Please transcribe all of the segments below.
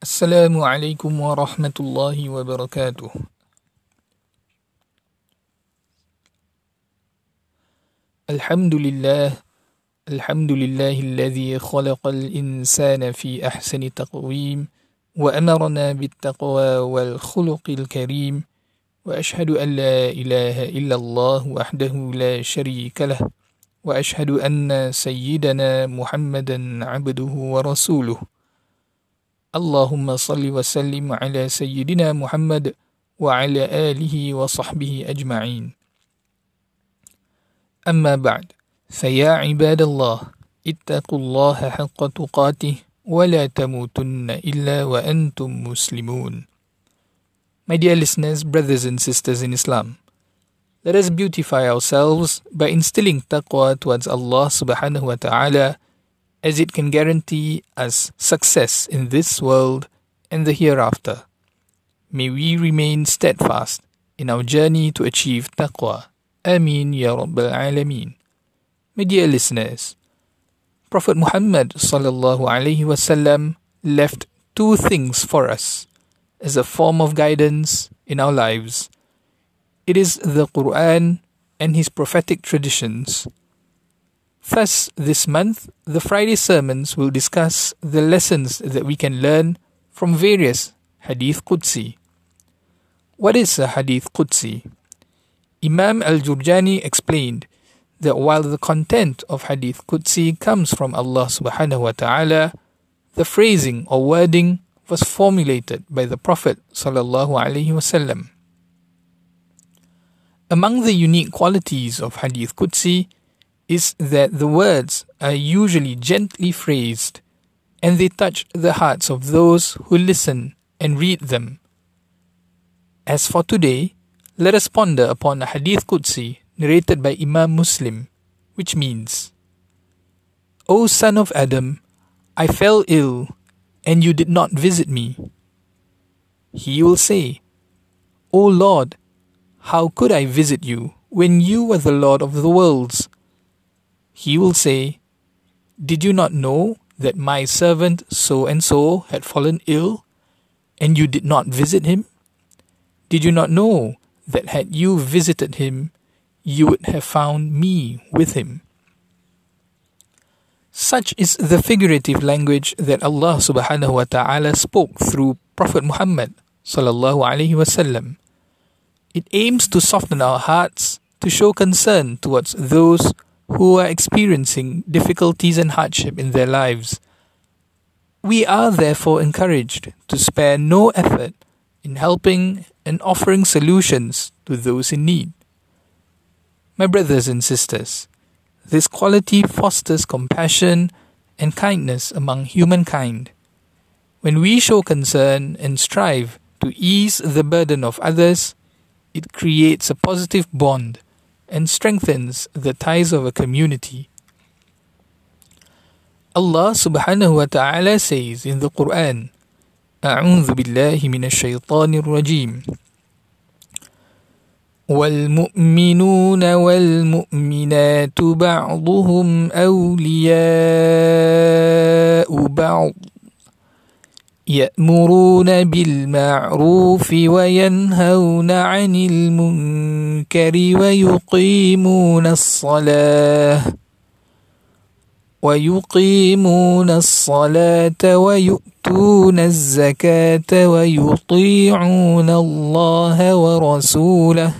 السلام عليكم ورحمة الله وبركاته. الحمد لله الحمد لله الذي خلق الإنسان في أحسن تقويم وأمرنا بالتقوى والخلق الكريم وأشهد أن لا إله إلا الله وحده لا شريك له وأشهد أن سيدنا محمدا عبده ورسوله. اللهم صل وسلم على سيدنا محمد وعلى آله وصحبه أجمعين أما بعد فيا عباد الله اتقوا الله حق تقاته ولا تموتن إلا وأنتم مسلمون My dear listeners, brothers and sisters in Islam, let us beautify ourselves by instilling taqwa towards Allah subhanahu wa ta'ala as it can guarantee us success in this world and the hereafter. May we remain steadfast in our journey to achieve taqwa. Ameen Ya Rabbal Alameen. My dear listeners, Prophet Muhammad sallallahu alaihi wasallam left two things for us as a form of guidance in our lives. It is the Quran and his prophetic traditions. Thus, this month, the Friday sermons will discuss the lessons that we can learn from various Hadith Qudsi. What is a Hadith Qudsi? Imam al Jurjani explained that while the content of Hadith Qudsi comes from Allah subhanahu wa ta'ala, the phrasing or wording was formulated by the Prophet sallallahu alaihi wasallam. Among the unique qualities of Hadith Qudsi is that the words are usually gently phrased and they touch the hearts of those who listen and read them. As for today, let us ponder upon a Hadith Qudsi narrated by Imam Muslim, which means, O son of Adam, I fell ill and you did not visit me. He will say, O Lord, how could I visit you when you were the Lord of the worlds? He will say, Did you not know that my servant so and so had fallen ill, and you did not visit him? Did you not know that had you visited him, you would have found me with him? Such is the figurative language that Allah subhanahu wa ta'ala spoke through Prophet Muhammad sallallahu alaihi wasallam. It aims to soften our hearts, to show concern towards those who are experiencing difficulties and hardship in their lives. We are therefore encouraged to spare no effort in helping and offering solutions to those in need. My brothers and sisters, this quality fosters compassion and kindness among humankind. When we show concern and strive to ease the burden of others, it creates a positive bond and strengthens the ties of a community. Allah subhanahu wa ta'ala says in the Quran, أعوذ بالله من الشيطان الرجيم والمؤمنون والمؤمنات بعضهم أولياء بعض يأمرون بالمعروف وينهون عن المنكر ويقيمون الصلاة ويقيمون الصلاة ويؤتون الزكاة ويطيعون الله ورسوله.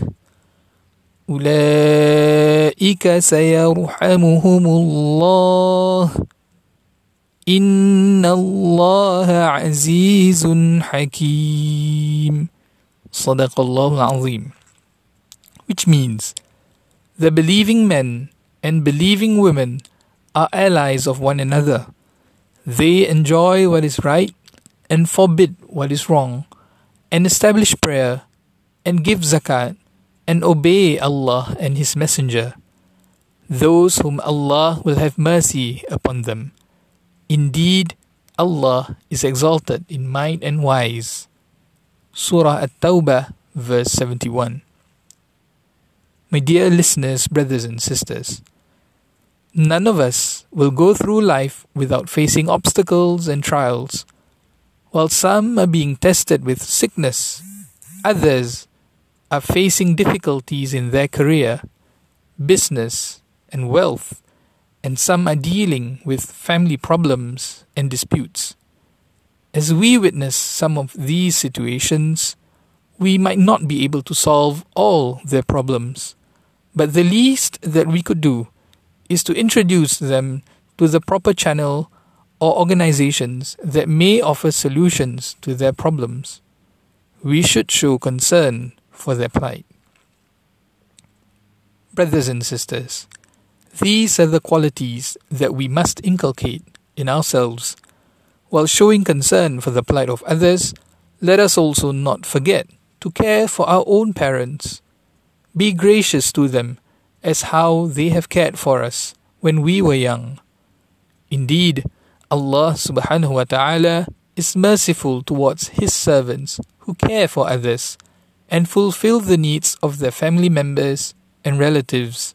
أولئك سيرحمهم الله. إن الله عزيز حكيم صدق الله العظيم which means the believing men and believing women are allies of one another. They enjoy what is right and forbid what is wrong, and establish prayer and give zakat and obey Allah and His Messenger. Those whom Allah will have mercy upon them. Indeed, Allah is exalted in might and wise. Surah At-Tawbah, verse 71. My dear listeners, brothers and sisters, none of us will go through life without facing obstacles and trials. While some are being tested with sickness, others are facing difficulties in their career, business, and wealth, and some are dealing with family problems and disputes. As we witness some of these situations, we might not be able to solve all their problems, but the least that we could do is to introduce them to the proper channel or organizations that may offer solutions to their problems. We should show concern for their plight. Brothers and sisters, these are the qualities that we must inculcate in ourselves. While showing concern for the plight of others, let us also not forget to care for our own parents. Be gracious to them as how they have cared for us when we were young. Indeed, Allah subhanahu wa ta'ala is merciful towards His servants who care for others and fulfill the needs of their family members and relatives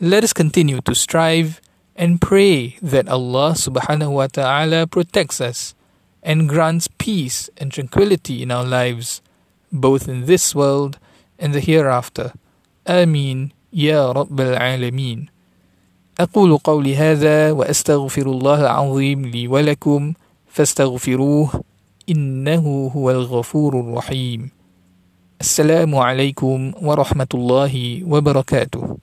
Let us continue to strive and pray that Allah subhanahu wa ta'ala protects us and grants peace and tranquility in our lives, both in this world and the hereafter. Ameen, Ya Rabbal Alameen. أقول قولي هذا وأستغفر الله العظيم لي ولكم فاستغفروه إنه هو الغفور الرحيم السلام عليكم ورحمة الله وبركاته